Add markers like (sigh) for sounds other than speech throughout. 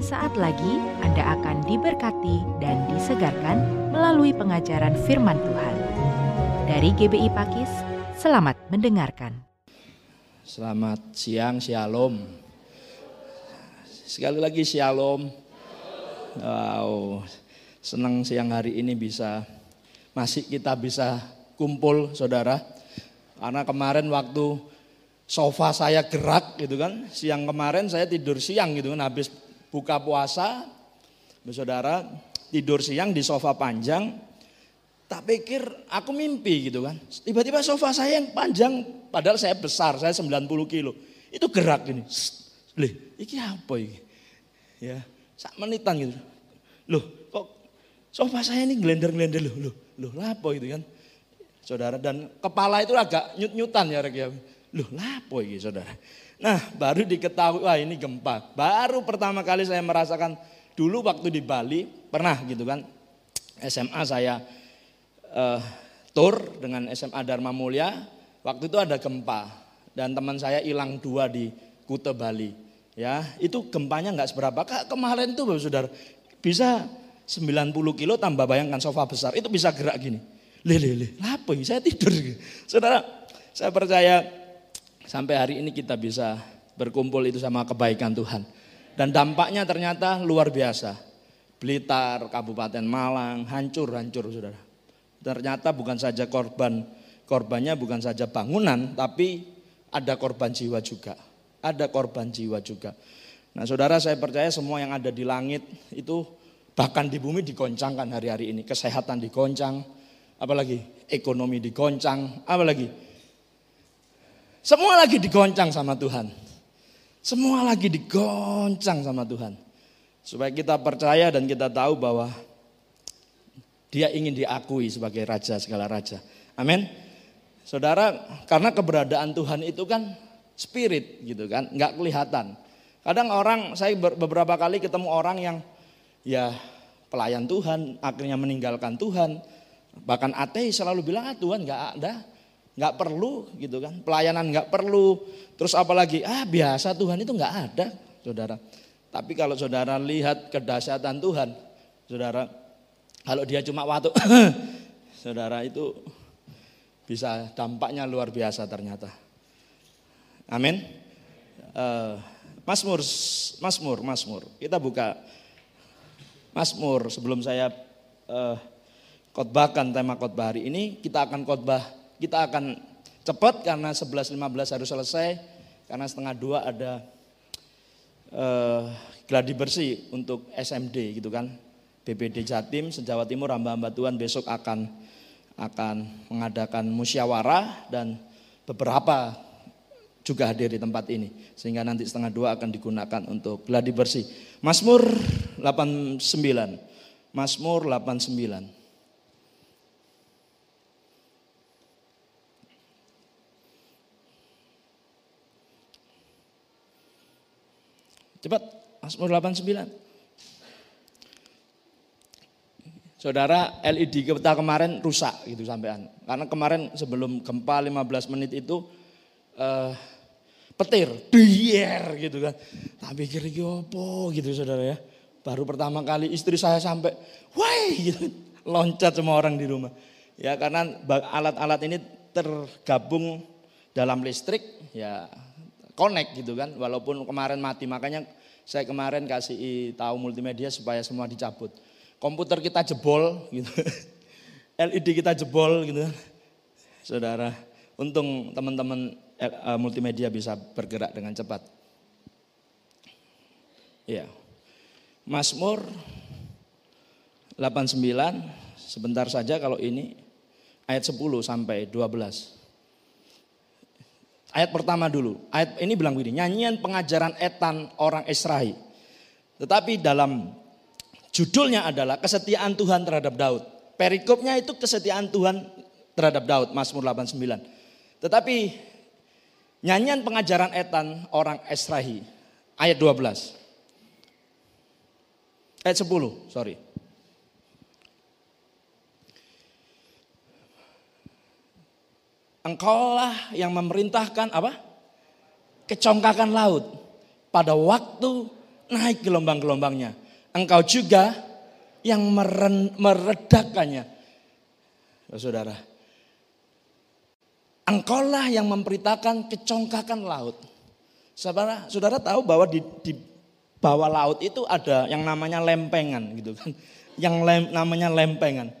Sesaat lagi Anda akan diberkati dan disegarkan melalui pengajaran firman Tuhan. Dari GBI Pakis, selamat mendengarkan. Selamat siang, shalom. Sekali lagi shalom. Wow, senang siang hari ini bisa masih kita bisa kumpul saudara. Karena kemarin waktu sofa saya gerak gitu kan, siang kemarin saya tidur siang gitu kan, habis buka puasa, saudara tidur siang di sofa panjang, tak pikir aku mimpi gitu kan. Tiba-tiba sofa saya yang panjang, padahal saya besar, saya 90 kilo. Itu gerak gini. Lih, iki apa ini? Ya, sak menitan gitu. Loh, kok sofa saya ini gelender-gelender loh, loh, loh, lapo gitu kan. Saudara, dan kepala itu agak nyut-nyutan ya, ya. Loh, lapo ini saudara. Nah baru diketahui, wah ini gempa. Baru pertama kali saya merasakan dulu waktu di Bali, pernah gitu kan. SMA saya uh, tour dengan SMA Dharma Mulia, waktu itu ada gempa. Dan teman saya hilang dua di Kute Bali. Ya, itu gempanya nggak seberapa. Kak, kemarin tuh Bapak Saudara bisa 90 kilo tambah bayangkan sofa besar itu bisa gerak gini. Lele, lele, apa? Saya tidur. Saudara, saya percaya Sampai hari ini kita bisa berkumpul itu sama kebaikan Tuhan. Dan dampaknya ternyata luar biasa. Blitar, Kabupaten Malang, hancur-hancur saudara. Ternyata bukan saja korban, korbannya bukan saja bangunan, tapi ada korban jiwa juga. Ada korban jiwa juga. Nah saudara saya percaya semua yang ada di langit itu bahkan di bumi digoncangkan hari-hari ini. Kesehatan digoncang, apalagi ekonomi digoncang, apalagi semua lagi digoncang sama Tuhan. Semua lagi digoncang sama Tuhan. Supaya kita percaya dan kita tahu bahwa dia ingin diakui sebagai raja segala raja. Amin. Saudara, karena keberadaan Tuhan itu kan spirit gitu kan, nggak kelihatan. Kadang orang, saya beberapa kali ketemu orang yang ya pelayan Tuhan, akhirnya meninggalkan Tuhan. Bahkan ateis selalu bilang, ah Tuhan nggak ada, nggak perlu gitu kan, pelayanan nggak perlu. Terus apalagi ah biasa Tuhan itu nggak ada, saudara. Tapi kalau saudara lihat kedahsyatan Tuhan, saudara, kalau dia cuma waktu, (coughs) saudara itu bisa dampaknya luar biasa ternyata. Amin. Uh, Masmur, Masmur, Masmur. Kita buka Masmur sebelum saya uh, khotbahkan tema khotbah hari ini, kita akan khotbah kita akan cepat karena 11.15 harus selesai. Karena setengah dua ada uh, gladi bersih untuk SMD gitu kan. BPD Jatim, Sejawa Timur, hamba-hamba Tuhan besok akan akan mengadakan musyawarah dan beberapa juga hadir di tempat ini. Sehingga nanti setengah dua akan digunakan untuk gladi bersih. Mazmur 89. Mazmur 89. Cepat, Mazmur 89. Saudara, LED kita kemarin rusak gitu sampean. Karena kemarin sebelum gempa 15 menit itu uh, petir, biar gitu kan. Tak pikir iki opo gitu saudara ya. Baru pertama kali istri saya sampai, wah gitu, loncat semua orang di rumah. Ya karena alat-alat ini tergabung dalam listrik, ya connect gitu kan, walaupun kemarin mati. Makanya saya kemarin kasih tahu multimedia supaya semua dicabut. Komputer kita jebol gitu. (laughs) LED kita jebol gitu. Saudara, untung teman-teman eh, multimedia bisa bergerak dengan cepat. Ya. Mazmur 89 sebentar saja kalau ini ayat 10 sampai 12. Ayat pertama dulu. Ayat ini bilang begini, nyanyian pengajaran etan orang Israel. Tetapi dalam judulnya adalah kesetiaan Tuhan terhadap Daud. Perikopnya itu kesetiaan Tuhan terhadap Daud, Mazmur 89. Tetapi nyanyian pengajaran etan orang Israel, ayat 12. Ayat 10, sorry. Engkaulah yang memerintahkan apa? Kecongkakan laut pada waktu naik gelombang-gelombangnya. Engkau juga yang meren, meredakannya. Saudara, engkaulah yang memberitakan kecongkakan laut. Saudara, saudara tahu bahwa di, di bawah laut itu ada yang namanya lempengan gitu kan. Yang lem, namanya lempengan.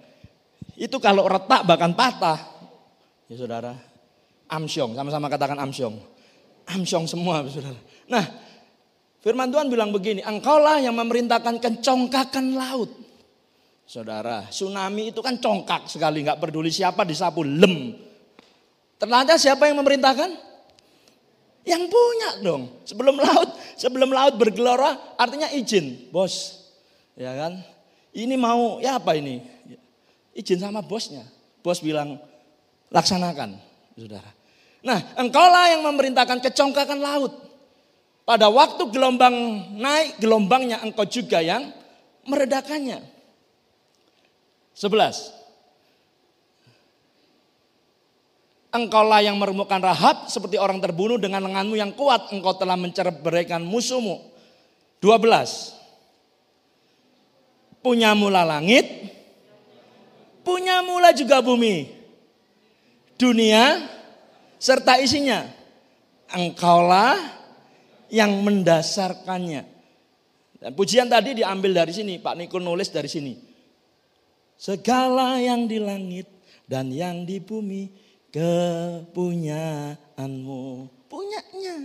Itu kalau retak bahkan patah. Ya saudara, amsyong, sama-sama katakan amsyong. Amsyong semua saudara. Nah, firman Tuhan bilang begini, engkaulah yang memerintahkan kencongkakan laut. Saudara, tsunami itu kan congkak sekali, nggak peduli siapa disapu, lem. Ternyata siapa yang memerintahkan? Yang punya dong. Sebelum laut, sebelum laut bergelora, artinya izin, bos. Ya kan? Ini mau ya apa ini? Izin sama bosnya. Bos bilang laksanakan, saudara. Nah, engkaulah yang memerintahkan kecongkakan laut. Pada waktu gelombang naik, gelombangnya engkau juga yang meredakannya. Sebelas. Engkaulah yang meremukkan Rahab seperti orang terbunuh dengan lenganmu yang kuat. Engkau telah mencerberaikan musuhmu. Dua belas. Punya mula langit, punya mula juga bumi. Dunia serta isinya. Engkaulah yang mendasarkannya. Dan pujian tadi diambil dari sini, Pak Niko nulis dari sini. Segala yang di langit dan yang di bumi kepunyaanmu. Punyanya.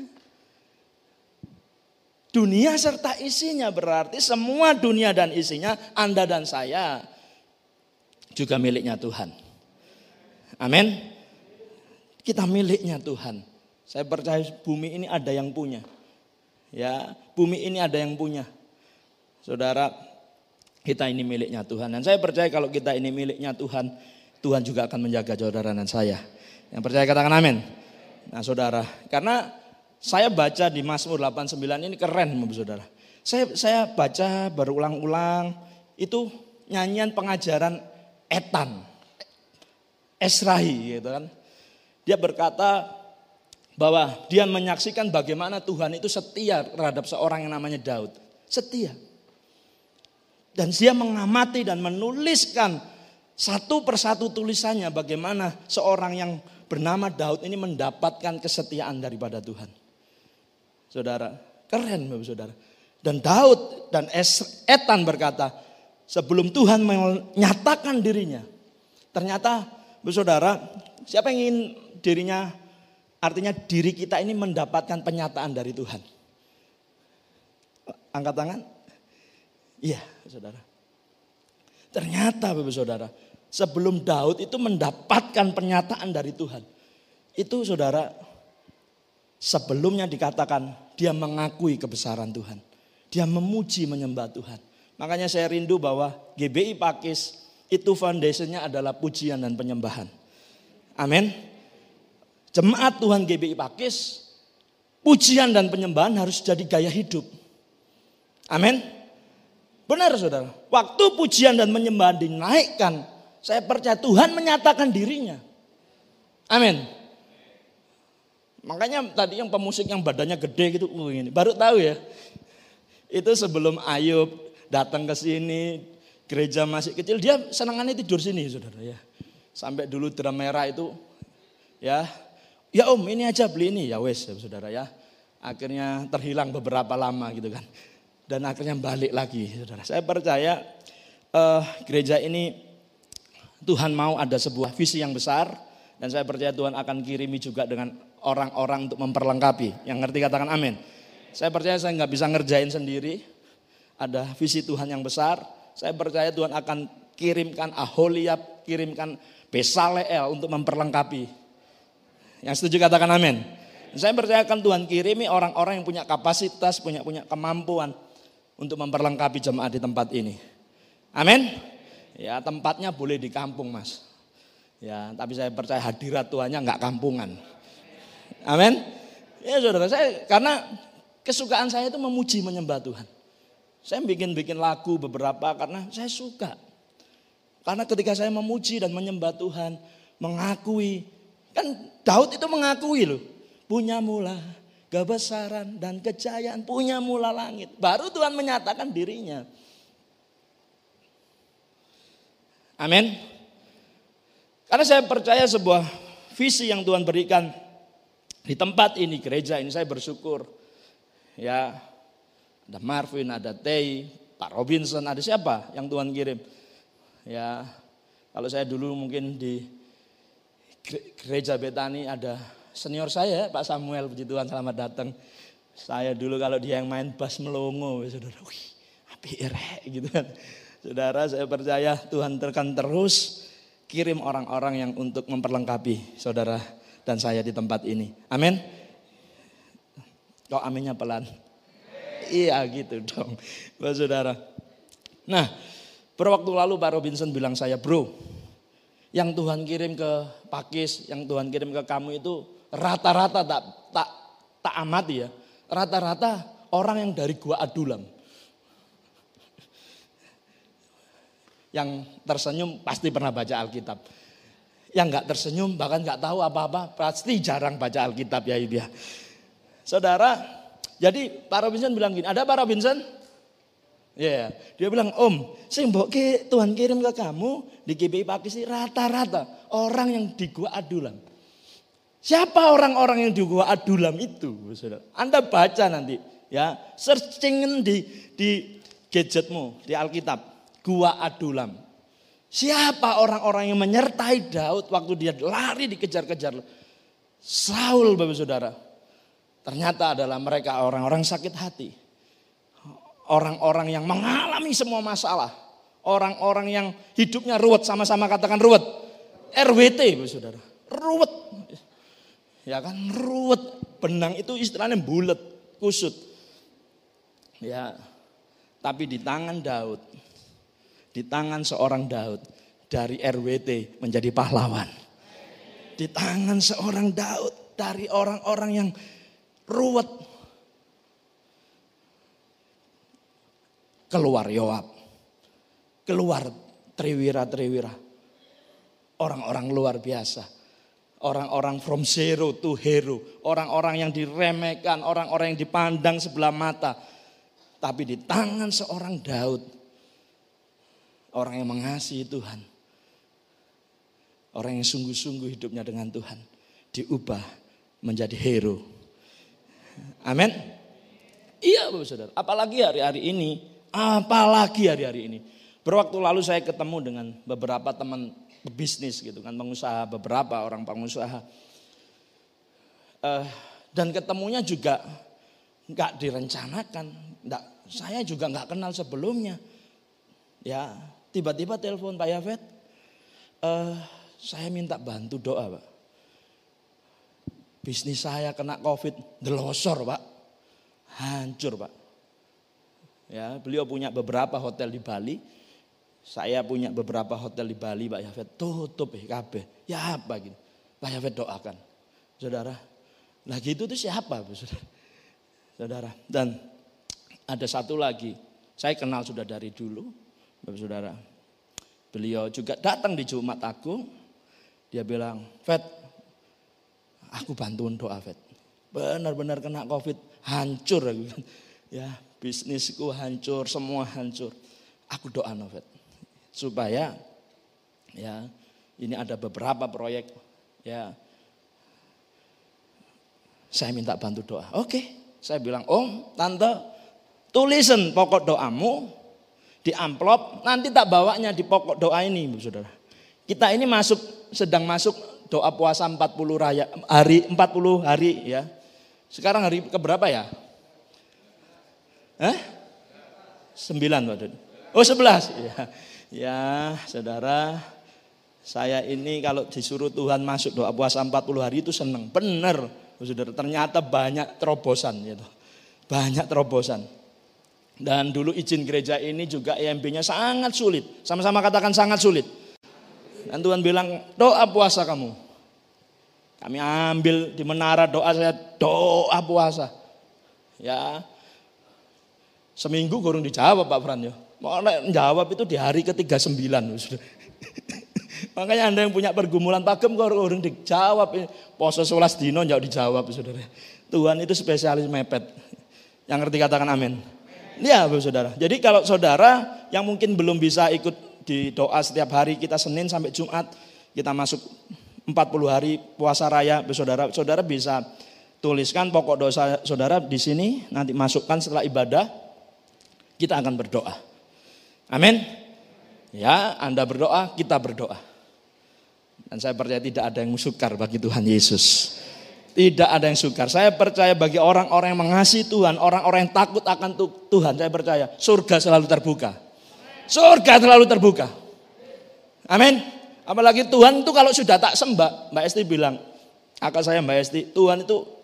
Dunia serta isinya berarti semua dunia dan isinya Anda dan saya juga miliknya Tuhan. Amin. Kita miliknya Tuhan. Saya percaya bumi ini ada yang punya. Ya, bumi ini ada yang punya. Saudara, kita ini miliknya Tuhan. Dan saya percaya kalau kita ini miliknya Tuhan, Tuhan juga akan menjaga saudara dan saya. Yang percaya katakan amin. Nah saudara, karena saya baca di Mazmur 89 ini keren saudara. Saya, saya baca berulang-ulang itu nyanyian pengajaran Etan. Esrahi gitu kan. Dia berkata bahwa dia menyaksikan bagaimana Tuhan itu setia terhadap seorang yang namanya Daud. Setia. Dan dia mengamati dan menuliskan satu persatu tulisannya bagaimana seorang yang bernama Daud ini mendapatkan kesetiaan daripada Tuhan. Saudara, keren Bapak Saudara. Dan Daud dan Etan berkata, sebelum Tuhan menyatakan dirinya, ternyata Bapak Saudara, siapa yang ingin dirinya, artinya diri kita ini mendapatkan penyataan dari Tuhan. Angkat tangan. Iya, Saudara. Ternyata Bapak Saudara, sebelum Daud itu mendapatkan pernyataan dari Tuhan. Itu Saudara, sebelumnya dikatakan dia mengakui kebesaran Tuhan. Dia memuji menyembah Tuhan. Makanya saya rindu bahwa GBI Pakis itu foundationnya adalah pujian dan penyembahan. Amin. Jemaat Tuhan GBI Pakis, pujian dan penyembahan harus jadi gaya hidup. Amin. Benar saudara, waktu pujian dan penyembahan dinaikkan, saya percaya Tuhan menyatakan dirinya. Amin. Makanya tadi yang pemusik yang badannya gede gitu, uh, ini baru tahu ya. Itu sebelum Ayub datang ke sini, gereja masih kecil, dia senangannya tidur sini, saudara ya. Sampai dulu drum merah itu, ya, ya om ini aja beli ini, ya wes, saudara ya. Akhirnya terhilang beberapa lama gitu kan. Dan akhirnya balik lagi, saudara. Saya percaya uh, gereja ini Tuhan mau ada sebuah visi yang besar, dan saya percaya Tuhan akan kirimi juga dengan orang-orang untuk memperlengkapi. Yang ngerti katakan amin. Saya percaya saya nggak bisa ngerjain sendiri. Ada visi Tuhan yang besar. Saya percaya Tuhan akan kirimkan Aholiab, kirimkan Besaleel untuk memperlengkapi. Yang setuju katakan amin. Saya percaya akan Tuhan kirimi orang-orang yang punya kapasitas, punya punya kemampuan untuk memperlengkapi jemaat di tempat ini. Amin. Ya tempatnya boleh di kampung mas. Ya tapi saya percaya hadirat Tuhannya nggak kampungan. Amin. Ya saudara, saya karena kesukaan saya itu memuji menyembah Tuhan. Saya bikin-bikin lagu beberapa karena saya suka. Karena ketika saya memuji dan menyembah Tuhan, mengakui, kan Daud itu mengakui loh, punya mula kebesaran dan kejayaan punya mula langit. Baru Tuhan menyatakan dirinya. Amin. Karena saya percaya sebuah visi yang Tuhan berikan di tempat ini, gereja ini saya bersyukur. Ya, ada Marvin, ada Tei, Pak Robinson, ada siapa yang Tuhan kirim. Ya, kalau saya dulu mungkin di gereja Betani ada senior saya Pak Samuel, puji Tuhan selamat datang. Saya dulu kalau dia yang main bass melongo, saudara, wih, api gitu kan. Saudara, saya percaya Tuhan terkan terus kirim orang-orang yang untuk memperlengkapi saudara dan saya di tempat ini. Amin. Kok aminnya pelan? Iya gitu dong, Bapak saudara. Nah, berwaktu lalu Pak Robinson bilang saya, bro, yang Tuhan kirim ke Pakis, yang Tuhan kirim ke kamu itu rata-rata tak tak tak amati ya. Rata-rata orang yang dari gua Adulam. Yang tersenyum pasti pernah baca Alkitab. Yang nggak tersenyum bahkan nggak tahu apa-apa pasti jarang baca Alkitab ya ya. Saudara, jadi Pak Robinson bilang gini, ada Pak Robinson? Ya, yeah. dia bilang, Om, mbok ke Tuhan kirim ke kamu di GBI Pakis rata-rata orang yang di Gua Adulam. Siapa orang-orang yang di Gua Adulam itu? Anda baca nanti, ya, searching di di gadgetmu di Alkitab. Gua Adulam. Siapa orang-orang yang menyertai Daud waktu dia lari dikejar-kejar Saul Bapak Saudara. Ternyata adalah mereka orang-orang sakit hati. Orang-orang yang mengalami semua masalah. Orang-orang yang hidupnya ruwet, sama-sama katakan ruwet. RWT Bapak Saudara. Ruwet. Ya kan ruwet. Benang itu istilahnya bulat, kusut. Ya, tapi di tangan Daud di tangan seorang Daud dari RWT menjadi pahlawan. Di tangan seorang Daud dari orang-orang yang ruwet. Keluar Yoab. Keluar Triwira-Triwira. Orang-orang luar biasa. Orang-orang from zero to hero. Orang-orang yang diremehkan, orang-orang yang dipandang sebelah mata. Tapi di tangan seorang Daud Orang yang mengasihi Tuhan. Orang yang sungguh-sungguh hidupnya dengan Tuhan. Diubah menjadi hero. Amin. Iya Bapak Saudara. Apalagi hari-hari ini. Apalagi hari-hari ini. Berwaktu lalu saya ketemu dengan beberapa teman bisnis gitu kan. Pengusaha, beberapa orang pengusaha. Uh, dan ketemunya juga nggak direncanakan. Nggak, saya juga nggak kenal sebelumnya. Ya, Tiba-tiba telepon Pak Yafet, uh, saya minta bantu doa Pak. Bisnis saya kena covid, delosor Pak. Hancur Pak. Ya, beliau punya beberapa hotel di Bali. Saya punya beberapa hotel di Bali Pak Yafet. Tutup eh kabeh. Ya apa gitu. Pak Yafet doakan. Saudara, lagi itu tuh siapa saudara? Saudara, dan ada satu lagi. Saya kenal sudah dari dulu. Bapak Saudara. Beliau juga datang di Jumat Agung. Dia bilang, Fed, aku bantuin doa Fed. Benar-benar kena COVID, hancur. (laughs) Ya, bisnisku hancur, semua hancur. Aku doa no Fed. Supaya ya ini ada beberapa proyek ya saya minta bantu doa. Oke, saya bilang, Om, Tante, tulisin pokok doamu, di amplop, nanti tak bawanya di pokok doa ini, Bu Saudara. Kita ini masuk sedang masuk doa puasa 40 raya hari 40 hari ya. Sekarang hari keberapa ya? Hah? 9 Pak Oh 11 ya. Ya, Saudara, saya ini kalau disuruh Tuhan masuk doa puasa 40 hari itu senang. Benar, Saudara. Ternyata banyak terobosan gitu. Banyak terobosan. Dan dulu izin gereja ini juga EMB-nya sangat sulit. Sama-sama katakan sangat sulit. Dan Tuhan bilang, doa puasa kamu. Kami ambil di menara doa saya, doa puasa. Ya, seminggu kurang dijawab Pak Fran ya. Jawab itu di hari ke-39. (laughs) Makanya Anda yang punya pergumulan pagem kurang dijawab. Poso 11 dino jauh dijawab saudara. Tuhan itu spesialis mepet. Yang ngerti katakan amin. Iya, Saudara. Jadi kalau saudara yang mungkin belum bisa ikut di doa setiap hari kita Senin sampai Jumat, kita masuk 40 hari puasa raya, Saudara. Saudara bisa tuliskan pokok dosa saudara di sini, nanti masukkan setelah ibadah, kita akan berdoa. Amin. Ya, Anda berdoa, kita berdoa. Dan saya percaya tidak ada yang sukar bagi Tuhan Yesus. Tidak ada yang sukar. Saya percaya bagi orang-orang yang mengasihi Tuhan, orang-orang yang takut akan Tuhan, saya percaya surga selalu terbuka. Surga selalu terbuka. Amin. Apalagi Tuhan itu kalau sudah tak sembah, Mbak Esti bilang, akal saya Mbak Esti, Tuhan itu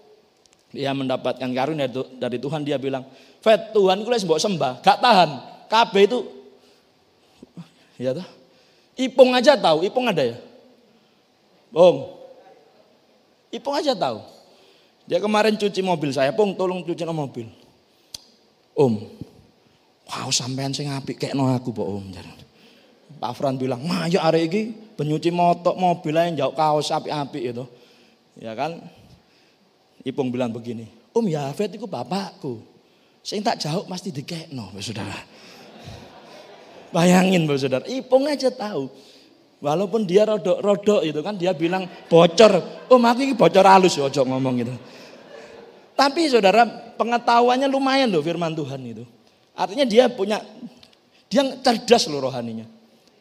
dia mendapatkan karunia dari Tuhan, dia bilang, Fed Tuhan itu mbok sembah, gak tahan. KB itu, ya tuh. Ipung aja tahu, Ipung ada ya? Bung, Ipung aja tahu. Dia kemarin cuci mobil saya, Pung tolong cuci mobil. Om, wow sampean sing apik kayak no aku po om. Pak Fran bilang, mah ya iki penyuci motor mobil aja jauh kaos api-api itu. Ya kan? Ipung bilang begini, Om ya Yafet itu bapakku. Sing tak jauh pasti dikekno, saudara. (laughs) Bayangin, saudara. Ipung aja tahu. Walaupun dia rodok-rodok itu kan dia bilang bocor. Oh maki bocor halus ya ojo ngomong gitu. Tapi saudara pengetahuannya lumayan loh firman Tuhan itu. Artinya dia punya, dia cerdas loh rohaninya.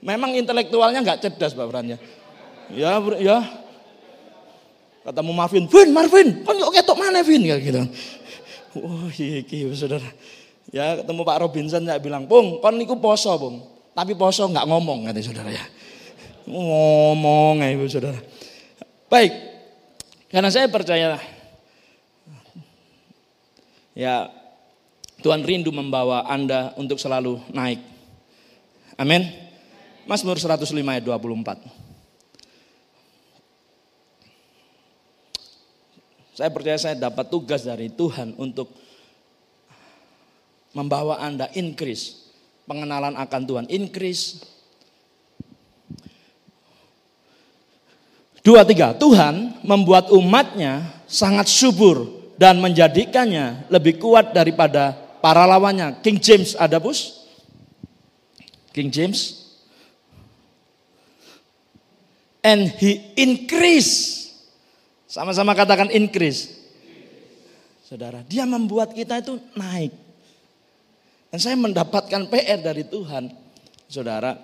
Memang intelektualnya nggak cerdas Pak Fran ya. Ya, ya. Ketemu Marvin, Vin, Marvin, kan yuk ketok mana Vin kayak gitu. Oh iya, iya saudara. Ya ketemu Pak Robinson ya bilang, Bung, kon niku poso, Bung. Tapi poso nggak ngomong katanya saudara ya. Ngomong ya ibu saudara. Baik, karena saya percaya ya Tuhan rindu membawa Anda untuk selalu naik. Amin. Mazmur 105 ayat 24. Saya percaya saya dapat tugas dari Tuhan untuk membawa Anda increase pengenalan akan Tuhan, increase Dua tiga, Tuhan membuat umatnya sangat subur dan menjadikannya lebih kuat daripada para lawannya. King James ada bus? King James. And he increase. Sama-sama katakan increase. Saudara, dia membuat kita itu naik. Dan saya mendapatkan PR dari Tuhan. Saudara,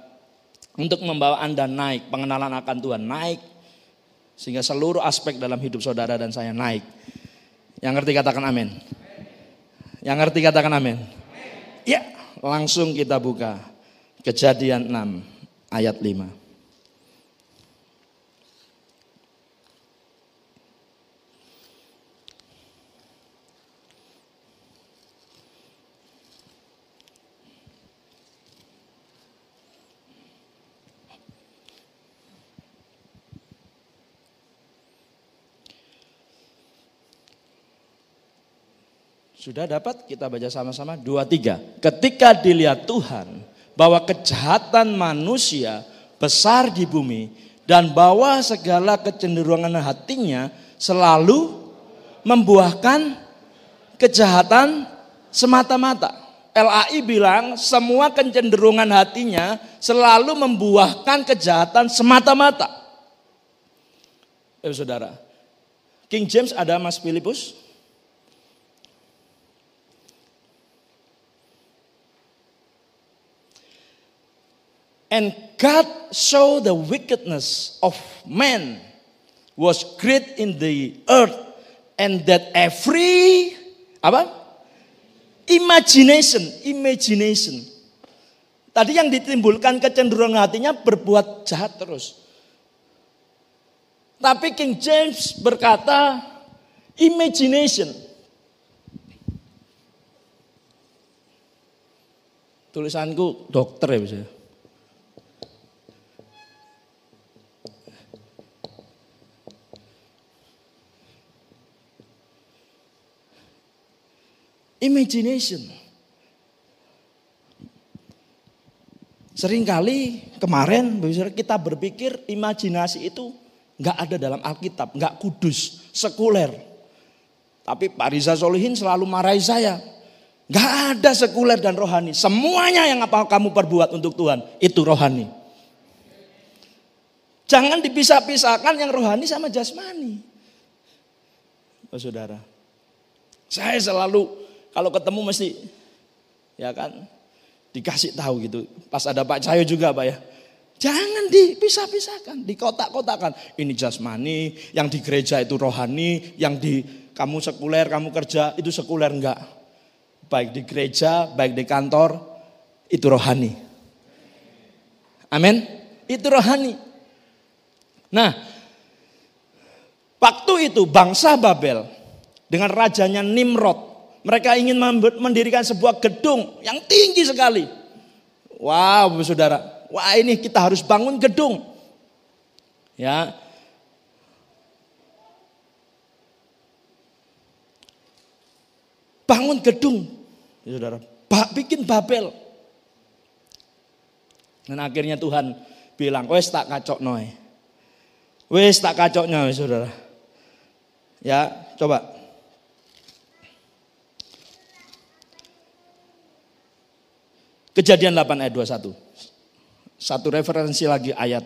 untuk membawa Anda naik, pengenalan akan Tuhan naik sehingga seluruh aspek dalam hidup saudara dan saya naik. Yang ngerti katakan amin. Yang ngerti katakan amin. Ya, langsung kita buka. Kejadian 6 ayat 5. Sudah dapat kita baca sama-sama dua tiga. Ketika dilihat Tuhan bahwa kejahatan manusia besar di bumi dan bahwa segala kecenderungan hatinya selalu membuahkan kejahatan semata-mata. LAI bilang semua kecenderungan hatinya selalu membuahkan kejahatan semata-mata. Eh, saudara, King James ada Mas Filipus? And God saw the wickedness of man was great in the earth and that every apa? Imagination, imagination. Tadi yang ditimbulkan kecenderungan hatinya berbuat jahat terus. Tapi King James berkata imagination. Tulisanku dokter ya bisa. Imagination. Seringkali kemarin kita berpikir imajinasi itu nggak ada dalam Alkitab, nggak kudus, sekuler. Tapi Pak Riza Solihin selalu marahi saya. Gak ada sekuler dan rohani. Semuanya yang apa kamu perbuat untuk Tuhan itu rohani. Jangan dipisah-pisahkan yang rohani sama jasmani. Oh saudara. Saya selalu kalau ketemu mesti ya kan dikasih tahu gitu. Pas ada Pak Cahyo juga Pak ya. Jangan dipisah-pisahkan, dikotak-kotakan. Ini jasmani, yang di gereja itu rohani, yang di kamu sekuler, kamu kerja itu sekuler enggak. Baik di gereja, baik di kantor, itu rohani. Amin. Itu rohani. Nah, waktu itu bangsa Babel dengan rajanya Nimrod, mereka ingin mendirikan sebuah gedung yang tinggi sekali. Wow, saudara, wah ini kita harus bangun gedung. Ya. Bangun gedung. Ya, saudara, ba bikin Babel. Dan akhirnya Tuhan bilang, wes tak kacok noy. Wes tak kacoknya, saudara. Ya, coba. Kejadian 8 ayat 21. Satu referensi lagi ayat.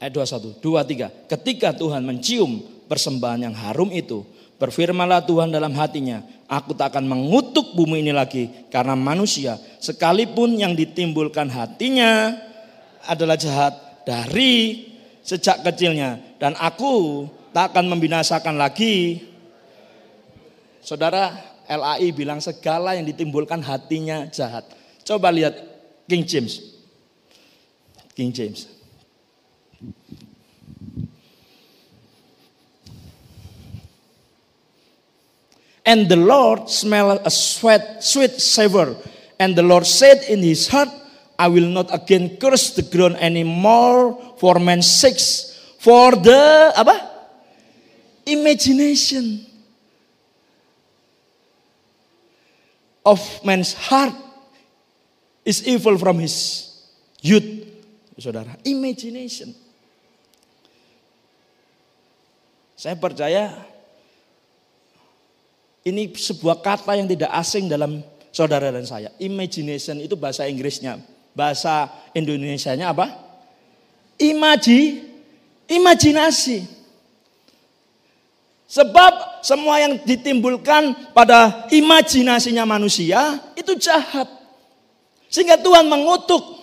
Ayat 21, 23. Ketika Tuhan mencium persembahan yang harum itu, Berfirmanlah Tuhan dalam hatinya, aku tak akan mengutuk bumi ini lagi karena manusia sekalipun yang ditimbulkan hatinya adalah jahat dari sejak kecilnya dan aku tak akan membinasakan lagi. Saudara LAI bilang segala yang ditimbulkan hatinya jahat. Coba lihat King James. King James. And the Lord smelled a sweet, sweet savor. And the Lord said in his heart, I will not again curse the ground anymore for man's sakes. For the apa? Imagination of man's heart is evil from his youth. Saudara, imagination. Saya percaya ini sebuah kata yang tidak asing dalam saudara dan saya. Imagination itu bahasa Inggrisnya. Bahasa Indonesianya apa? Imaji, imajinasi. Sebab semua yang ditimbulkan pada imajinasinya manusia itu jahat. Sehingga Tuhan mengutuk.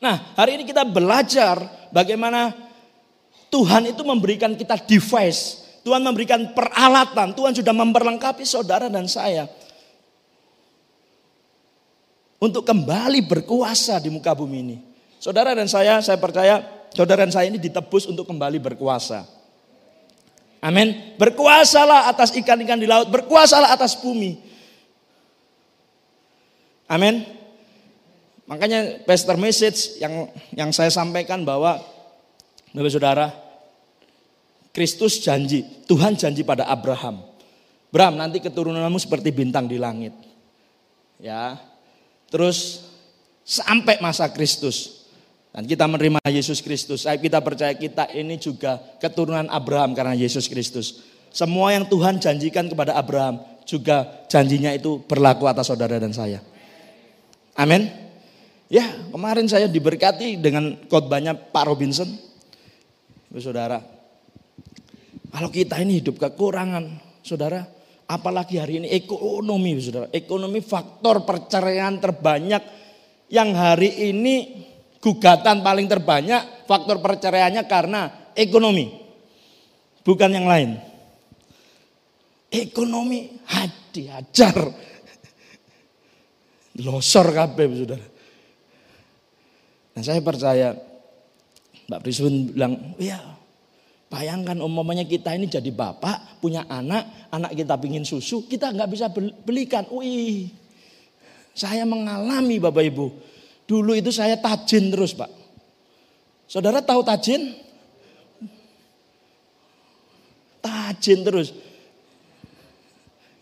Nah, hari ini kita belajar bagaimana Tuhan itu memberikan kita device. Tuhan memberikan peralatan. Tuhan sudah memperlengkapi saudara dan saya. Untuk kembali berkuasa di muka bumi ini. Saudara dan saya, saya percaya saudara dan saya ini ditebus untuk kembali berkuasa. Amin. Berkuasalah atas ikan-ikan di laut, berkuasalah atas bumi. Amin. Makanya pastor message yang yang saya sampaikan bahwa Bapak Saudara, Kristus janji, Tuhan janji pada Abraham. Abraham nanti keturunanmu seperti bintang di langit. Ya. Terus sampai masa Kristus. Dan kita menerima Yesus Kristus. Kita percaya kita ini juga keturunan Abraham karena Yesus Kristus. Semua yang Tuhan janjikan kepada Abraham juga janjinya itu berlaku atas saudara dan saya. Amin. Ya, kemarin saya diberkati dengan khotbahnya Pak Robinson. Saudara, kalau kita ini hidup kekurangan, saudara, apalagi hari ini ekonomi, saudara. Ekonomi faktor perceraian terbanyak yang hari ini gugatan paling terbanyak faktor perceraiannya karena ekonomi. Bukan yang lain. Ekonomi hadi hajar. Losor kabeh, saudara. Nah saya percaya Mbak Priswin bilang, ya bayangkan umumnya kita ini jadi bapak, punya anak, anak kita pingin susu, kita nggak bisa belikan. Wih, Saya mengalami Bapak Ibu. Dulu itu saya tajin terus Pak. Saudara tahu tajin? Tajin terus.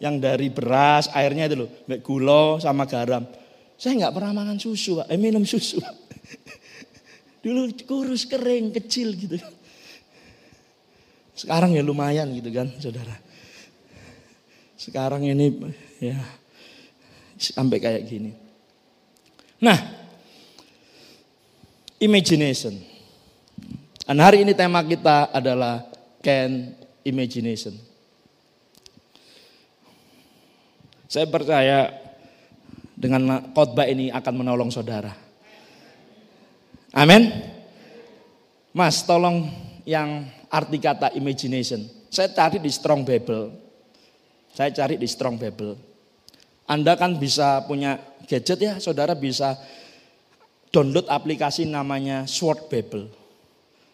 Yang dari beras, airnya itu loh. Gula sama garam. Saya nggak pernah makan susu Pak. Eh minum susu Pak. Dulu kurus, kering, kecil gitu. Sekarang ya lumayan gitu kan saudara. Sekarang ini ya sampai kayak gini. Nah, imagination. Dan hari ini tema kita adalah can imagination. Saya percaya dengan khotbah ini akan menolong saudara. Amin. Mas, tolong yang arti kata imagination. Saya cari di Strong Bible. Saya cari di Strong Bible. Anda kan bisa punya gadget ya, saudara bisa download aplikasi namanya Sword Bible.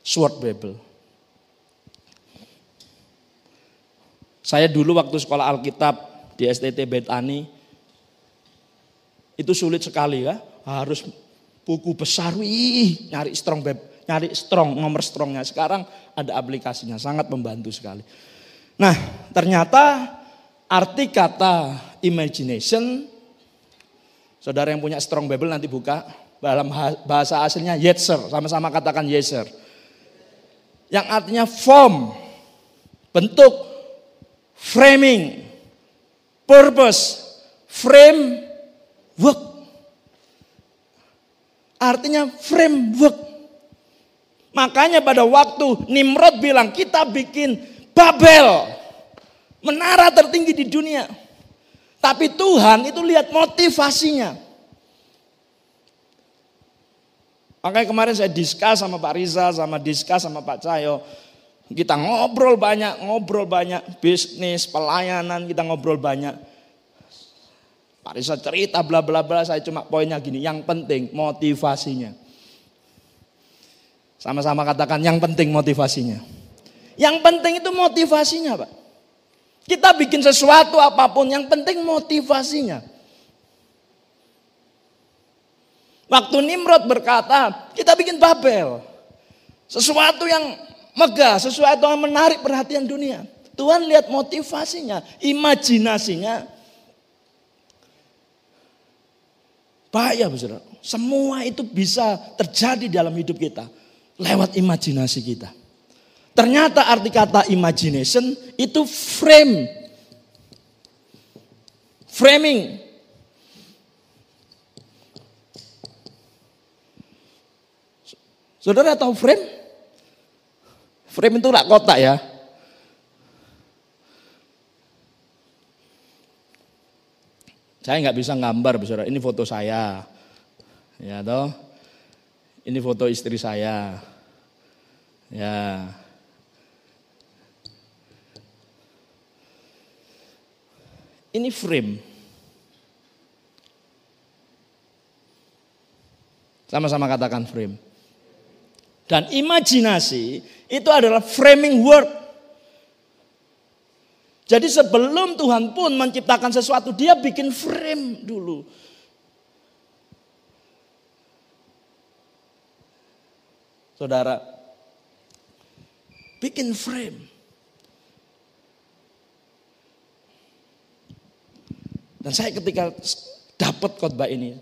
Sword Bible. Saya dulu waktu sekolah Alkitab di STT Betani, itu sulit sekali ya, harus buku besar, wih, nyari strong Bible, nyari strong, nomor strongnya. Sekarang ada aplikasinya, sangat membantu sekali. Nah, ternyata arti kata imagination, saudara yang punya strong Bible nanti buka, dalam bahasa aslinya yetzer, sama-sama katakan yetzer. Yang artinya form, bentuk, framing, purpose, frame, work. Artinya framework. Makanya pada waktu Nimrod bilang kita bikin Babel. Menara tertinggi di dunia. Tapi Tuhan itu lihat motivasinya. Makanya kemarin saya diskus sama Pak Riza, sama diskus sama Pak Cahyo. Kita ngobrol banyak, ngobrol banyak. Bisnis, pelayanan, kita ngobrol banyak. Pak Riza cerita bla bla bla, saya cuma poinnya gini. Yang penting motivasinya. Sama-sama katakan yang penting motivasinya. Yang penting itu motivasinya Pak. Kita bikin sesuatu apa pun, yang penting motivasinya. Waktu Nimrod berkata, kita bikin Babel. Sesuatu yang megah, sesuatu yang menarik perhatian dunia. Tuhan lihat motivasinya, imajinasinya. Bahaya, saudara. Semua itu bisa terjadi dalam hidup kita lewat imajinasi kita. Ternyata arti kata imagination itu frame. Framing. Saudara tahu frame? Frame itu rak kotak ya. Saya nggak bisa gambar, saudara. Ini foto saya, ya toh. Ini foto istri saya, ya. Ini frame. Sama-sama katakan frame. Dan imajinasi itu adalah framing word. Jadi sebelum Tuhan pun menciptakan sesuatu, dia bikin frame dulu. Saudara, bikin frame. Dan saya ketika dapat khotbah ini,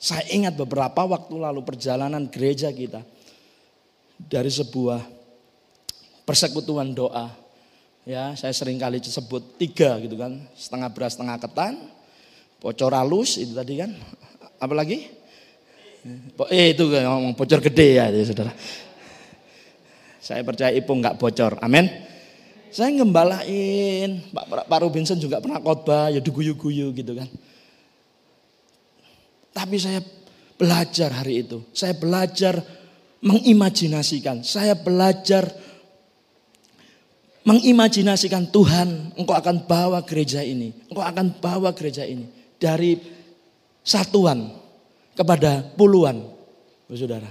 saya ingat beberapa waktu lalu perjalanan gereja kita dari sebuah persekutuan doa. Ya, saya sering kali sebut tiga gitu kan, setengah beras, setengah ketan, bocor halus itu tadi kan, apalagi? Eh itu kan ngomong bocor gede ya, ya saudara. Saya percaya Ibu nggak bocor, amin. Saya ngembalain, Pak, Pak Robinson juga pernah khotbah, ya duguyu-guyu gitu kan. Tapi saya belajar hari itu. Saya belajar mengimajinasikan. Saya belajar mengimajinasikan Tuhan, engkau akan bawa gereja ini. Engkau akan bawa gereja ini dari satuan kepada puluhan. Saudara.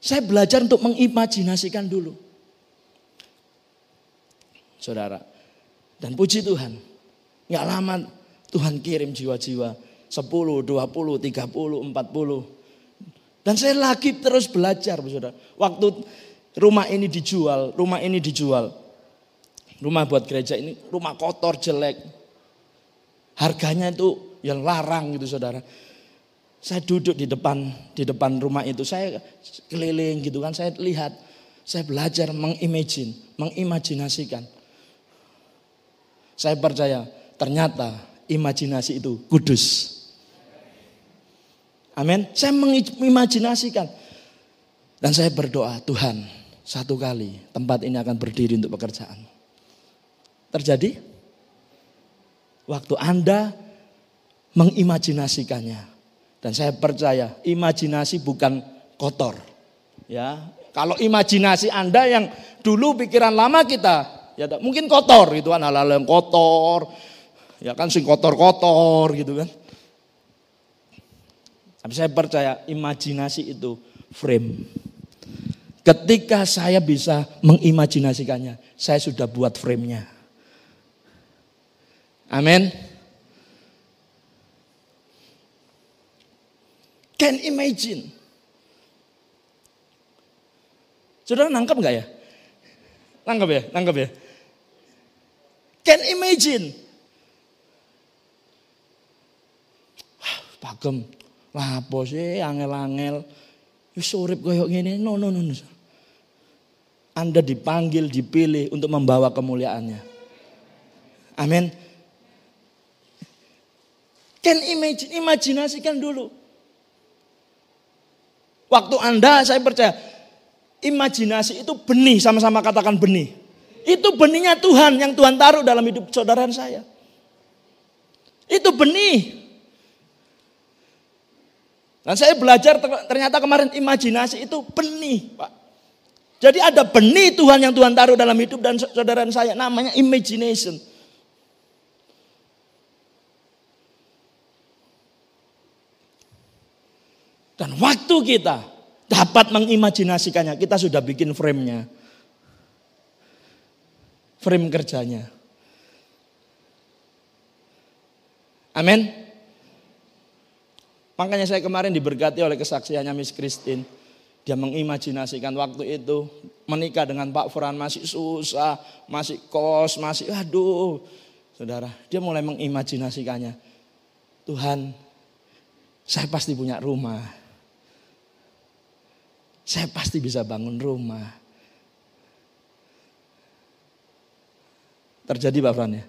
Saya belajar untuk mengimajinasikan dulu. Saudara. Dan puji Tuhan. Nggak lama Tuhan kirim jiwa-jiwa 10, 20, 30, 40. Dan saya lagi terus belajar, saudara. Waktu rumah ini dijual, rumah ini dijual. Rumah buat gereja ini rumah kotor, jelek. Harganya itu yang larang gitu saudara. Saya duduk di depan di depan rumah itu, saya keliling gitu kan, saya lihat, saya belajar mengimagine, mengimajinasikan. Saya percaya ternyata imajinasi itu kudus. Amin. Saya mengimajinasikan. Dan saya berdoa, Tuhan, satu kali tempat ini akan berdiri untuk pekerjaan. Terjadi? Waktu Anda mengimajinasikannya. Dan saya percaya imajinasi bukan kotor. Ya, kalau imajinasi Anda yang dulu pikiran lama kita, ya mungkin kotor gitu kan hal-hal yang kotor. Ya kan sing kotor-kotor gitu kan. Tapi saya percaya imajinasi itu frame. Ketika saya bisa mengimajinasikannya, saya sudah buat frame-nya. Amin. Can imagine. Saudara nangkep nggak ya? Nangkep ya? Nangkep ya? Can imagine. Pagem, apa sih angel-angel. Wis urip koyo ngene. No, no, no, no. Anda dipanggil, dipilih untuk membawa kemuliaannya. Amin. Can imagine, imajinasikan dulu. Waktu Anda saya percaya imajinasi itu benih sama-sama katakan benih. Itu benihnya Tuhan yang Tuhan taruh dalam hidup saudara saya. Itu benih. Dan saya belajar ternyata kemarin imajinasi itu benih, Pak. Jadi ada benih Tuhan yang Tuhan taruh dalam hidup dan saudara saya namanya imagination. Dan waktu kita dapat mengimajinasikannya, kita sudah bikin frame-nya. Frame kerjanya. Amin. Makanya saya kemarin diberkati oleh kesaksiannya Miss Christine. Dia mengimajinasikan waktu itu menikah dengan Pak Fran masih susah, masih kos, masih aduh. Saudara, dia mulai mengimajinasikannya. Tuhan, saya pasti punya rumah. Saya pasti bisa bangun rumah. Terjadi Pak Fran ya.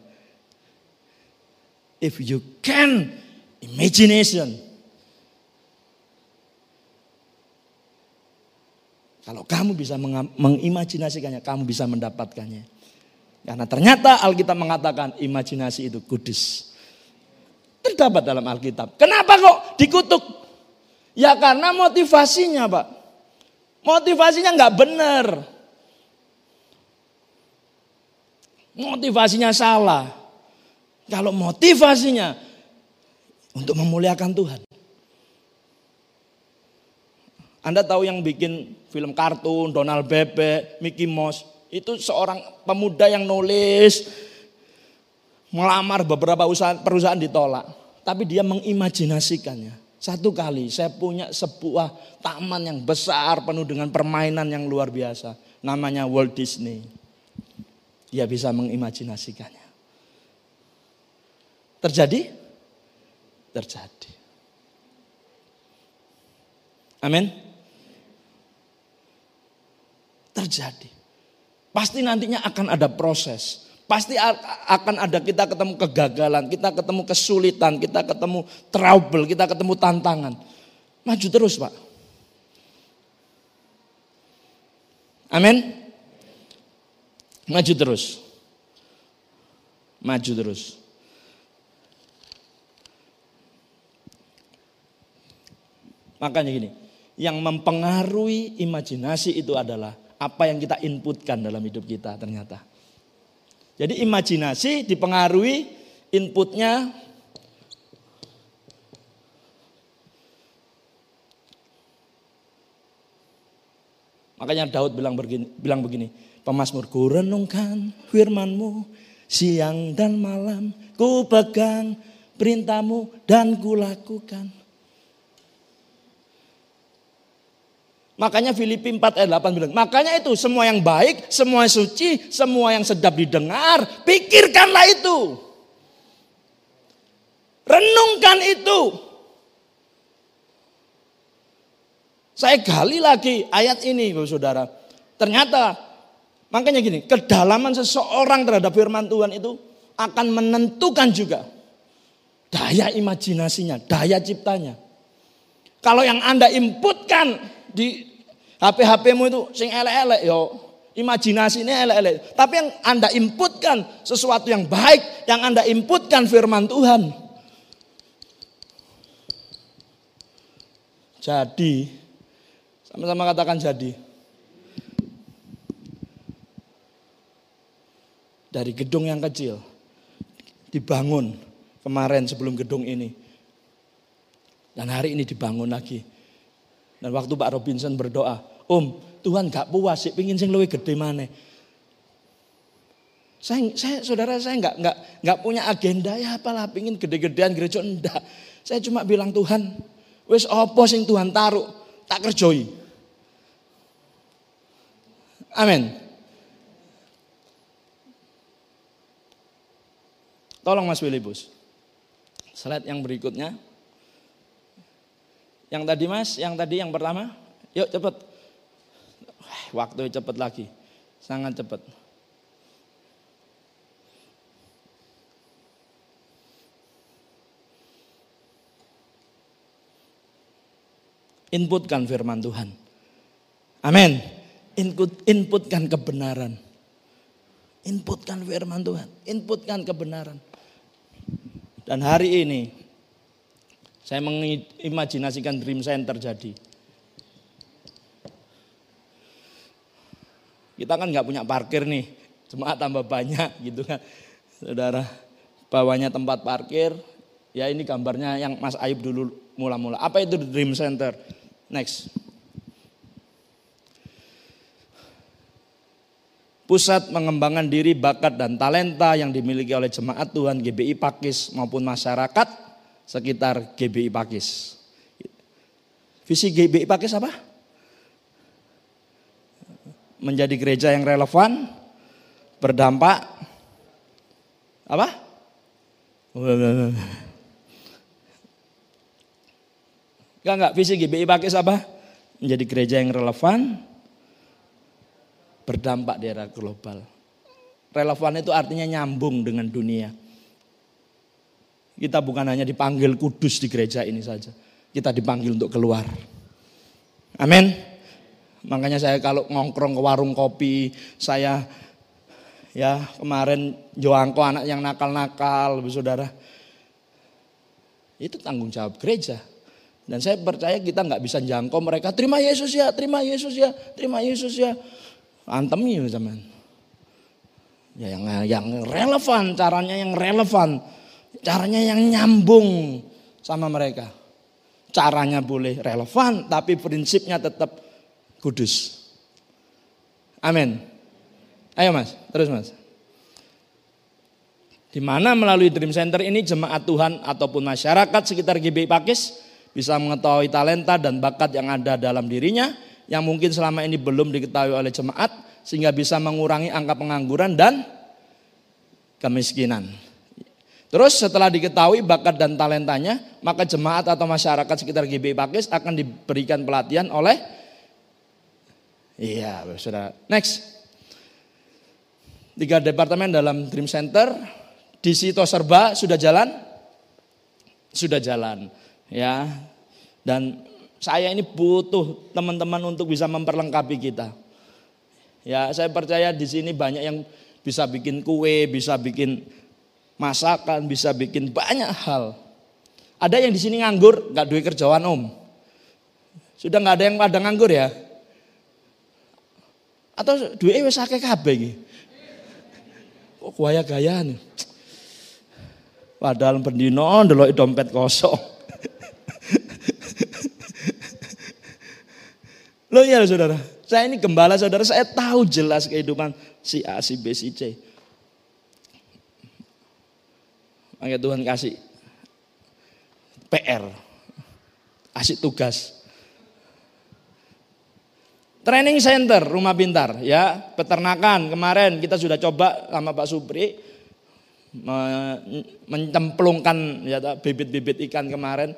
If you can imagination. Kalau kamu bisa mengimajinasikannya, kamu bisa mendapatkannya. Karena ternyata Alkitab mengatakan imajinasi itu kudus. Terdapat dalam Alkitab. Kenapa kok dikutuk? Ya karena motivasinya Pak. Motivasinya nggak benar. Motivasinya salah. Kalau motivasinya untuk memuliakan Tuhan. Anda tahu yang bikin film kartun, Donald Bebe, Mickey Mouse, itu seorang pemuda yang nulis, melamar beberapa perusahaan ditolak. Tapi dia mengimajinasikannya. Satu kali saya punya sebuah taman yang besar penuh dengan permainan yang luar biasa. Namanya Walt Disney. Dia bisa mengimajinasikannya. Terjadi? Terjadi. Amin. Terjadi. Pasti nantinya akan ada proses. Pasti akan ada kita ketemu kegagalan, kita ketemu kesulitan, kita ketemu trouble, kita ketemu tantangan. Maju terus Pak. Amin. Maju terus. Maju terus. Makanya gini, yang mempengaruhi imajinasi itu adalah apa yang kita inputkan dalam hidup kita ternyata. Jadi imajinasi dipengaruhi inputnya Makanya Daud bilang begini, bilang begini, Pemasmur ku renungkan firmanmu siang dan malam ku pegang perintahmu dan kulakukan. Makanya Filipi 4 ayat 8 bilang, makanya itu semua yang baik, semua yang suci, semua yang sedap didengar, pikirkanlah itu. Renungkan itu. Saya gali lagi ayat ini, Bapak Saudara. Ternyata, makanya gini, kedalaman seseorang terhadap firman Tuhan itu akan menentukan juga daya imajinasinya, daya ciptanya. Kalau yang Anda inputkan di HP-HPmu itu sing elek-elek yo. Imajinasi ini elek-elek. Tapi yang Anda inputkan sesuatu yang baik, yang Anda inputkan firman Tuhan. Jadi, sama-sama katakan jadi. Dari gedung yang kecil, dibangun kemarin sebelum gedung ini. Dan hari ini dibangun lagi. Dan waktu Pak Robinson berdoa, Om, Tuhan gak puas sih, pingin sing lebih gede mana. Saya, saya, saudara saya nggak nggak nggak punya agenda ya apalah pingin gede-gedean gereja enggak. Saya cuma bilang Tuhan, wes opo sing Tuhan taruh tak kerjoi. Amin. Tolong Mas Wilibus. Slide yang berikutnya. Yang tadi Mas, yang tadi yang pertama. Yuk cepet. Waktu cepat lagi, sangat cepat. Inputkan firman Tuhan. Amin. Input, inputkan kebenaran. Inputkan firman Tuhan. Inputkan kebenaran. Dan hari ini saya mengimajinasikan dream center terjadi. Kita kan nggak punya parkir nih, cuma tambah banyak (laughs) gitu kan. Saudara, bawahnya tempat parkir, ya ini gambarnya yang Mas Ayub dulu mula-mula. Apa itu Dream Center? Next. Pusat mengembangkan diri, bakat, dan talenta yang dimiliki oleh jemaat Tuhan GBI Pakis maupun masyarakat sekitar GBI Pakis. Visi GBI Pakis apa? Menjadi gereja yang relevan, berdampak, apa? Enggak, enggak, visi GBI pakai apa? Menjadi gereja yang relevan, berdampak di era global. Relevan itu artinya nyambung dengan dunia. Kita bukan hanya dipanggil kudus di gereja ini saja. Kita dipanggil untuk keluar. Amin. Makanya saya kalau ngongkrong ke warung kopi, saya ya kemarin joangko anak yang nakal-nakal, saudara. Itu tanggung jawab gereja. Dan saya percaya kita nggak bisa jangkau mereka. Terima Yesus ya, terima Yesus ya, terima Yesus ya. Antem ya zaman. Ya yang yang relevan, caranya yang relevan, caranya yang nyambung sama mereka. Caranya boleh relevan, tapi prinsipnya tetap kudus. Amin. Ayo mas, terus mas. Di mana melalui Dream Center ini jemaat Tuhan ataupun masyarakat sekitar GBI Pakis bisa mengetahui talenta dan bakat yang ada dalam dirinya yang mungkin selama ini belum diketahui oleh jemaat sehingga bisa mengurangi angka pengangguran dan kemiskinan. Terus setelah diketahui bakat dan talentanya, maka jemaat atau masyarakat sekitar GBI Pakis akan diberikan pelatihan oleh Iya, saudara. Next. Tiga departemen dalam Dream Center. Di situ serba sudah jalan? Sudah jalan. Ya. Dan saya ini butuh teman-teman untuk bisa memperlengkapi kita. Ya, saya percaya di sini banyak yang bisa bikin kue, bisa bikin masakan, bisa bikin banyak hal. Ada yang di sini nganggur, nggak duit kerjaan om. Sudah nggak ada yang pada nganggur ya? Atau duwe wis akeh kabeh iki. Kok gaya-gayaan. Padahal pendino ndelok dompet kosong. Loh ya saudara, saya ini gembala saudara, saya tahu jelas kehidupan si A, si B, si C. Makanya Tuhan kasih PR. Kasih tugas. Training center rumah pintar ya. Peternakan kemarin kita sudah coba sama Pak Supri mencemplungkan ya bibit-bibit ikan kemarin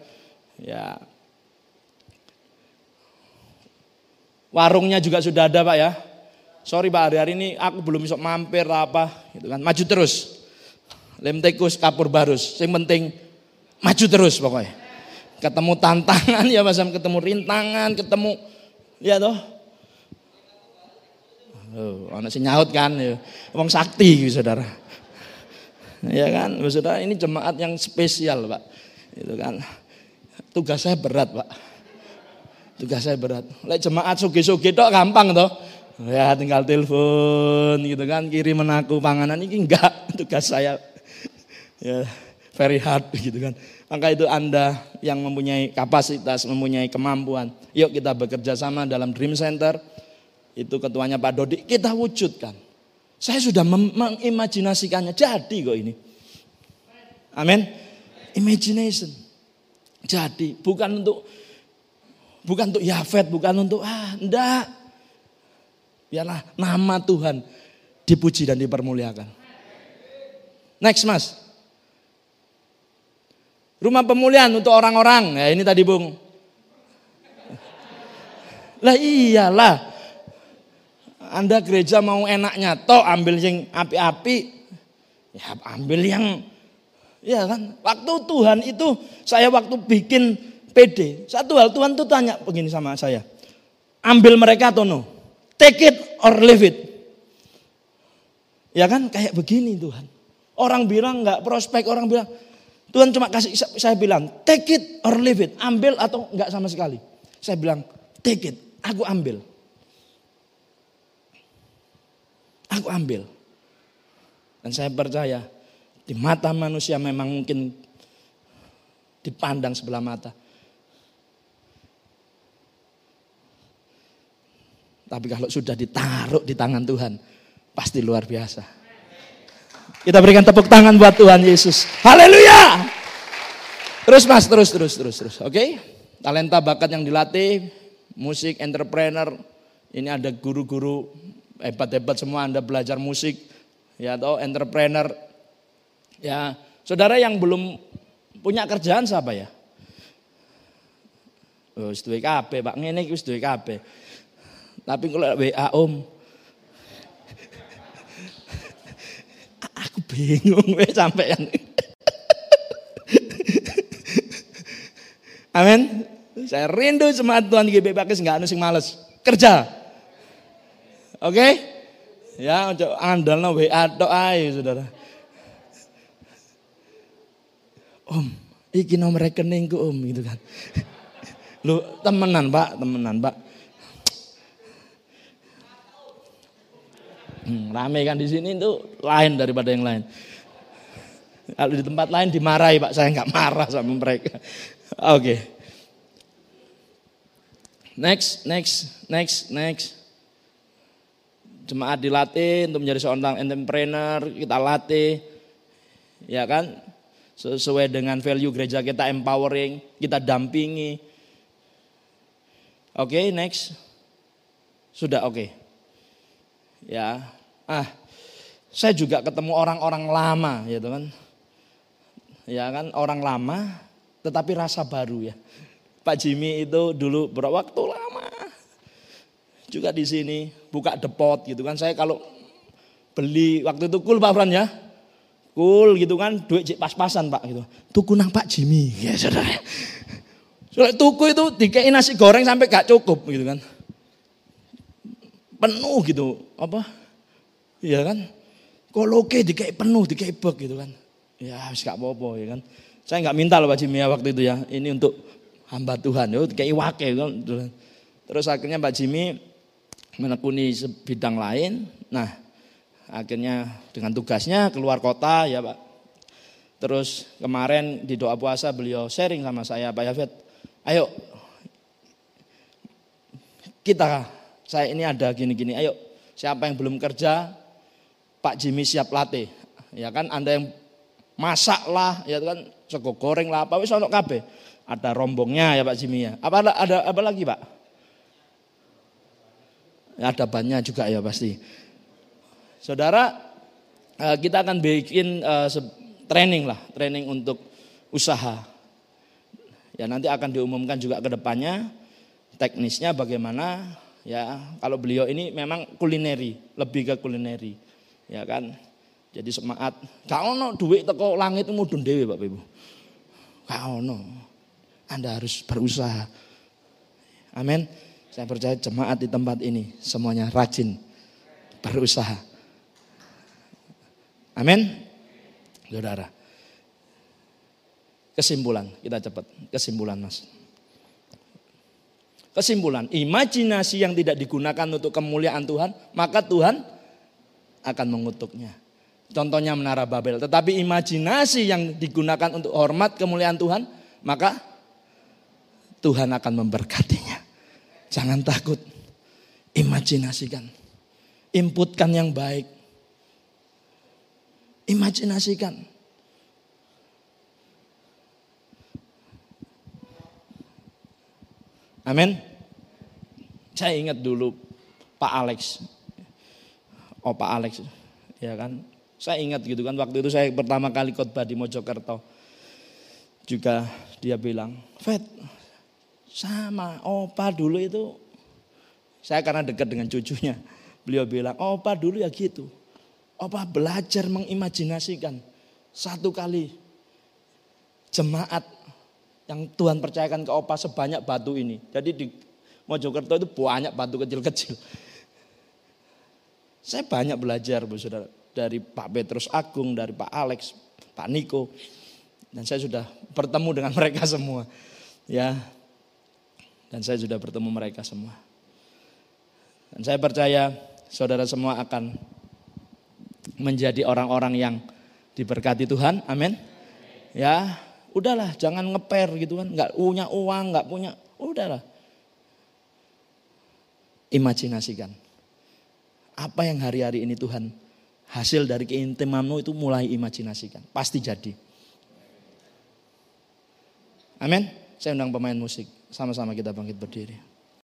ya. Warungnya juga sudah ada Pak ya. Sorry Pak hari-hari ini aku belum bisa mampir apa gitu kan. Maju terus. Lem tikus kapur barus. Yang penting maju terus pokoknya. Ketemu tantangan (laughs) ya Mas ketemu rintangan ketemu ya toh Oh, anak si nyaut kan, ya. Wong sakti gitu, saudara. Ya kan, saudara ini jemaat yang spesial pak. Itu kan, tugas saya berat pak. Tugas saya berat. Lek jemaat suge-suge tok gampang toh. Ya tinggal telepon gitu kan, kirim aku panganan ini enggak (laughs) tugas saya. Ya very hard gitu kan. Maka itu Anda yang mempunyai kapasitas, mempunyai kemampuan. Yuk kita bekerja sama dalam Dream Center itu ketuanya Pak Dodi, kita wujudkan. Saya sudah mengimajinasikannya, jadi kok ini. Amin. Imagination. Jadi, bukan untuk bukan untuk Yafet, bukan untuk ah, enggak. Biarlah nama Tuhan dipuji dan dipermuliakan. Next, Mas. Rumah pemulihan untuk orang-orang. Ya ini tadi, Bung. Lah iyalah. Anda gereja mau enaknya toh ambil yang api-api. Ya ambil yang ya kan. Waktu Tuhan itu saya waktu bikin PD. Satu hal Tuhan tuh tanya begini sama saya. Ambil mereka atau no? Take it or leave it. Ya kan kayak begini Tuhan. Orang bilang nggak prospek, orang bilang Tuhan cuma kasih saya bilang take it or leave it, ambil atau nggak sama sekali. Saya bilang take it, aku ambil. Aku ambil. Dan saya percaya di mata manusia memang mungkin dipandang sebelah mata. Tapi kalau sudah ditaruh di tangan Tuhan, pasti luar biasa. Kita berikan tepuk tangan buat Tuhan Yesus. Haleluya! Terus mas, terus, terus, terus, terus. Oke? Okay? Talenta bakat yang dilatih, musik, entrepreneur. Ini ada guru-guru hebat-hebat semua Anda belajar musik, ya atau entrepreneur. Ya, saudara yang belum punya kerjaan siapa ya? Oh, wis duwe kabeh, Pak. Ngene iki wis duwe kabeh. Tapi kalau WA Om (laughs) aku bingung we sampean. (laughs) Amin. Saya rindu semangat Tuhan GB Bakis nggak anu sing males. Kerja. Oke? Okay? Ya, ojo andalno WA tok ae, Saudara. Om, iki nomor rekeningku Om gitu kan. Lu temenan, Pak, temenan, Pak. Hmm, rame kan di sini itu lain daripada yang lain. Kalau di tempat lain dimarahi Pak, saya nggak marah sama mereka. Oke. Okay. Next, next, next, next jemaat dilatih untuk menjadi seorang entrepreneur, kita latih, ya kan, sesuai dengan value gereja kita empowering, kita dampingi. Oke, okay, next. Sudah oke. Okay. Ya. Ah, saya juga ketemu orang-orang lama, gitu kan. Ya kan, orang lama tetapi rasa baru ya. Pak Jimmy itu dulu berapa waktu lama juga di sini buka depot gitu kan. Saya kalau beli waktu itu cool Pak Fran ya. Cool gitu kan, duit pas-pasan Pak gitu. Tuku nang Pak Jimmy, ya saudara. Soalnya tuku itu dikei nasi goreng sampai gak cukup gitu kan. Penuh gitu, apa? Iya kan? Koloke dikei penuh, dikei bek gitu kan. Ya harus gak apa-apa ya kan. Saya nggak minta loh Pak Jimmy ya waktu itu ya. Ini untuk hamba Tuhan. Ya, kayak wake kan. Terus akhirnya Pak Jimmy menekuni bidang lain. Nah, akhirnya dengan tugasnya keluar kota ya Pak. Terus kemarin di doa puasa beliau sharing sama saya Pak Yafet. Ayo kita saya ini ada gini-gini. Ayo siapa yang belum kerja Pak Jimmy siap latih. Ya kan Anda yang masak lah ya kan sego goreng lah apa wis ono kabeh. Ada rombongnya ya Pak Jimmy ya. Apa ada apa lagi Pak? Ada banyak juga ya pasti. Saudara, eh, kita akan bikin eh, training lah, training untuk usaha. Ya nanti akan diumumkan juga ke depannya teknisnya bagaimana ya kalau beliau ini memang kulineri, lebih ke kulineri. Ya kan? Jadi semangat. Kau no duit teko langit mudun dewi Bapak Ibu. Kau no. Anda harus berusaha. Amin. Saya percaya jemaat di tempat ini semuanya rajin berusaha. Amin. Saudara. Kesimpulan, kita cepat. Kesimpulan Mas. Kesimpulan, imajinasi yang tidak digunakan untuk kemuliaan Tuhan, maka Tuhan akan mengutuknya. Contohnya Menara Babel. Tetapi imajinasi yang digunakan untuk hormat kemuliaan Tuhan, maka Tuhan akan memberkatinya. Jangan takut. Imajinasikan. Inputkan yang baik. Imajinasikan. Amin. Saya ingat dulu Pak Alex. Oh Pak Alex. Ya kan saya ingat gitu kan waktu itu saya pertama kali khotbah di Mojokerto. Juga dia bilang, Fed, sama opa dulu itu. Saya karena dekat dengan cucunya. Beliau bilang, opa dulu ya gitu. Opa belajar mengimajinasikan. Satu kali jemaat yang Tuhan percayakan ke opa sebanyak batu ini. Jadi di Mojokerto itu banyak batu kecil-kecil. Saya banyak belajar, Bu Saudara dari Pak Petrus Agung, dari Pak Alex, Pak Niko. Dan saya sudah bertemu dengan mereka semua. Ya. Dan saya sudah bertemu mereka semua. Dan saya percaya saudara semua akan menjadi orang-orang yang diberkati Tuhan. Amin. Ya, udahlah jangan ngeper gitu kan. Enggak punya uang, enggak punya. Udahlah. Imajinasikan. Apa yang hari-hari ini Tuhan hasil dari keintimanmu itu mulai imajinasikan. Pasti jadi. Amin. Saya undang pemain musik. Sama-sama kita bangkit berdiri.